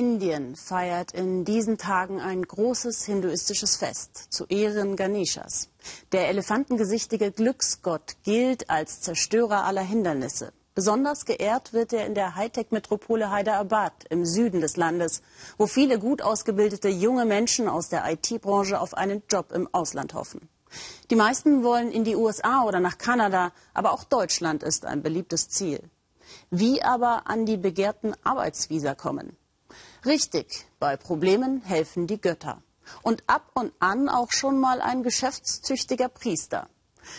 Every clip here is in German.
Indien feiert in diesen Tagen ein großes hinduistisches Fest zu Ehren Ganeshas. Der elefantengesichtige Glücksgott gilt als Zerstörer aller Hindernisse. Besonders geehrt wird er in der Hightech-Metropole Hyderabad im Süden des Landes, wo viele gut ausgebildete junge Menschen aus der IT-Branche auf einen Job im Ausland hoffen. Die meisten wollen in die USA oder nach Kanada, aber auch Deutschland ist ein beliebtes Ziel. Wie aber an die begehrten Arbeitsvisa kommen? Richtig, bei Problemen helfen die Götter. Und ab und an auch schon mal ein geschäftstüchtiger Priester.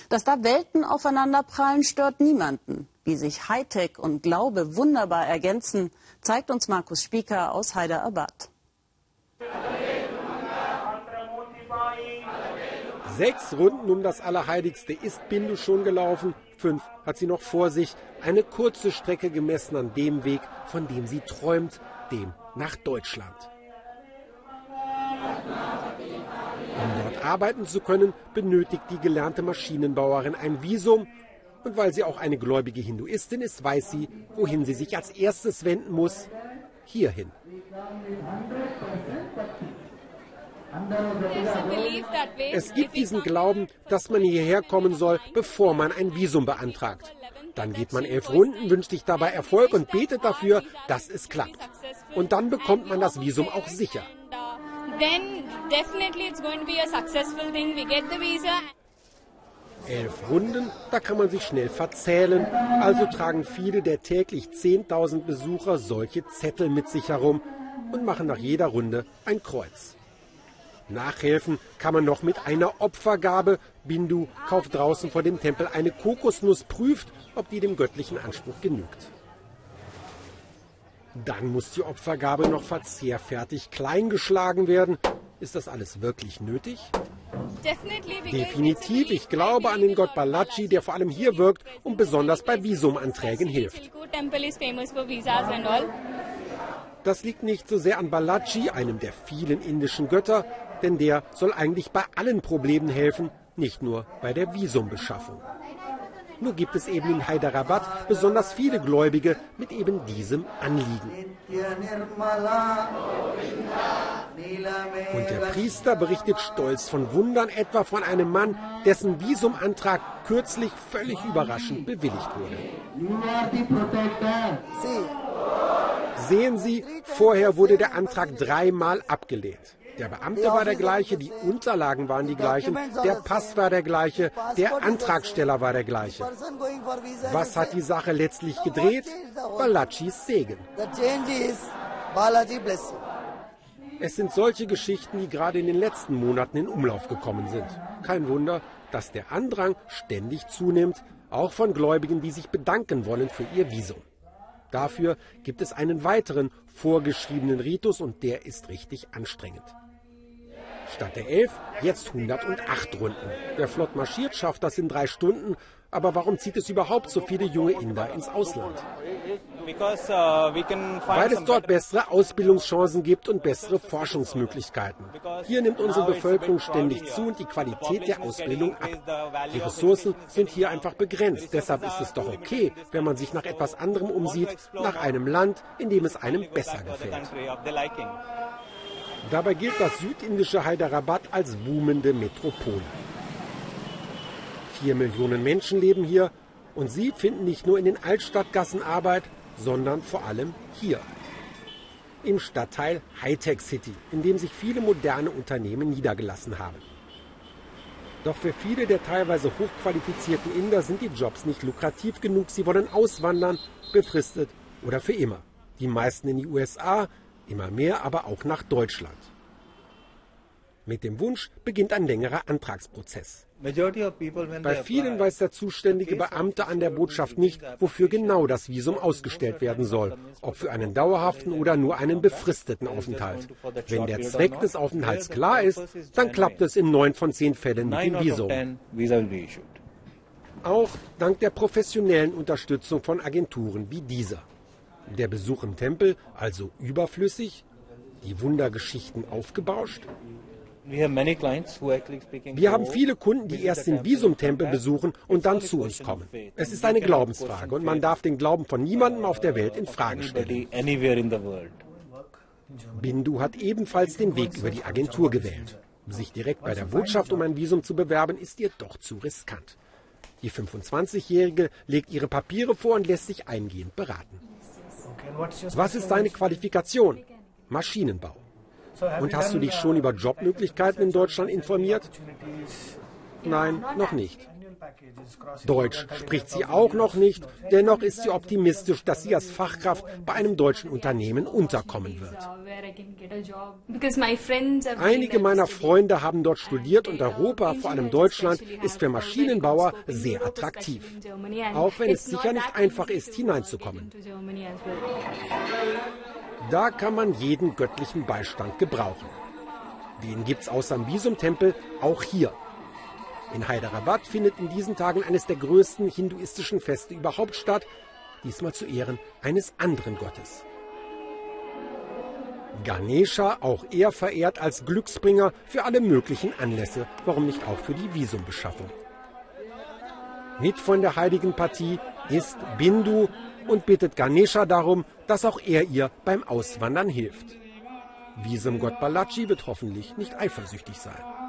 Dass da Welten aufeinanderprallen, stört niemanden. Wie sich Hightech und Glaube wunderbar ergänzen, zeigt uns Markus Spieker aus Hyderabad. Sechs Runden um das Allerheiligste ist Bindu schon gelaufen. Fünf hat sie noch vor sich. Eine kurze Strecke gemessen an dem Weg, von dem sie träumt, dem nach Deutschland. Um dort arbeiten zu können, benötigt die gelernte Maschinenbauerin ein Visum. Und weil sie auch eine gläubige Hinduistin ist, weiß sie, wohin sie sich als erstes wenden muss. Hierhin. Es gibt diesen Glauben, dass man hierher kommen soll, bevor man ein Visum beantragt. Dann geht man elf Runden, wünscht sich dabei Erfolg und betet dafür, dass es klappt. Und dann bekommt man das Visum auch sicher. Elf Runden, da kann man sich schnell verzählen. Also tragen viele der täglich 10.000 Besucher solche Zettel mit sich herum und machen nach jeder Runde ein Kreuz. Nachhelfen kann man noch mit einer Opfergabe. Bindu kauft draußen vor dem Tempel eine Kokosnuss, prüft, ob die dem göttlichen Anspruch genügt. Dann muss die Opfergabe noch verzehrfertig kleingeschlagen werden. Ist das alles wirklich nötig? Definitiv. Ich glaube an den Gott Balaji, der vor allem hier wirkt und besonders bei Visumanträgen hilft. Das liegt nicht so sehr an Balaji, einem der vielen indischen Götter, denn der soll eigentlich bei allen Problemen helfen, nicht nur bei der Visumbeschaffung. Nur gibt es eben in Hyderabad besonders viele Gläubige mit eben diesem Anliegen. Und der Priester berichtet stolz von Wundern, etwa von einem Mann, dessen Visumantrag kürzlich völlig überraschend bewilligt wurde. Sehen Sie, vorher wurde der Antrag dreimal abgelehnt. Der Beamte war der gleiche, die Unterlagen waren die gleichen, der Pass war der gleiche, der Antragsteller war der gleiche. Was hat die Sache letztlich gedreht? Balachis Segen. Es sind solche Geschichten, die gerade in den letzten Monaten in Umlauf gekommen sind. Kein Wunder, dass der Andrang ständig zunimmt, auch von Gläubigen, die sich bedanken wollen für ihr Visum. Dafür gibt es einen weiteren vorgeschriebenen Ritus und der ist richtig anstrengend. Statt der 11 jetzt 108 Runden. Wer flott marschiert, schafft das in drei Stunden. Aber warum zieht es überhaupt so viele junge Inder ins Ausland? Weil es dort bessere Ausbildungschancen gibt und bessere Forschungsmöglichkeiten. Hier nimmt unsere Bevölkerung ständig zu und die Qualität der Ausbildung ab. Die Ressourcen sind hier einfach begrenzt. Deshalb ist es doch okay, wenn man sich nach etwas anderem umsieht, nach einem Land, in dem es einem besser gefällt. Dabei gilt das südindische Hyderabad als boomende Metropole. Vier Millionen Menschen leben hier und sie finden nicht nur in den Altstadtgassen Arbeit, sondern vor allem hier. Im Stadtteil Hightech City, in dem sich viele moderne Unternehmen niedergelassen haben. Doch für viele der teilweise hochqualifizierten Inder sind die Jobs nicht lukrativ genug. Sie wollen auswandern, befristet oder für immer. Die meisten in die USA, immer mehr aber auch nach Deutschland. Mit dem Wunsch beginnt ein längerer Antragsprozess. Bei vielen weiß der zuständige Beamte an der Botschaft nicht, wofür genau das Visum ausgestellt werden soll, ob für einen dauerhaften oder nur einen befristeten Aufenthalt. Wenn der Zweck des Aufenthalts klar ist, dann klappt es in neun von zehn Fällen mit dem Visum. Auch dank der professionellen Unterstützung von Agenturen wie dieser. Der Besuch im Tempel also überflüssig, die Wundergeschichten aufgebauscht? Wir haben viele Kunden, die erst den Visumtempel besuchen und dann zu uns kommen. Es ist eine Glaubensfrage und man darf den Glauben von niemandem auf der Welt in Frage stellen. Bindu hat ebenfalls den Weg über die Agentur gewählt. Sich direkt bei der Botschaft um ein Visum zu bewerben, ist ihr doch zu riskant. Die 25-Jährige legt ihre Papiere vor und lässt sich eingehend beraten. Was ist deine Qualifikation? Maschinenbau. Und hast du dich schon über Jobmöglichkeiten in Deutschland informiert? Nein, noch nicht. Deutsch spricht sie auch noch nicht, dennoch ist sie optimistisch, dass sie als Fachkraft bei einem deutschen Unternehmen unterkommen wird. Einige meiner Freunde haben dort studiert und Europa, vor allem Deutschland, ist für Maschinenbauer sehr attraktiv. Auch wenn es sicher nicht einfach ist, hineinzukommen. Da kann man jeden göttlichen Beistand gebrauchen. Den gibt's außer dem Visumtempel auch hier. In Hyderabad findet in diesen Tagen eines der größten hinduistischen Feste überhaupt statt, diesmal zu Ehren eines anderen Gottes. Ganesha, auch er verehrt als Glücksbringer für alle möglichen Anlässe, warum nicht auch für die Visumbeschaffung. Mit von der heiligen Partie ist Bindu und bittet Ganesha darum, dass auch er ihr beim Auswandern hilft. Visumgott Balaji wird hoffentlich nicht eifersüchtig sein.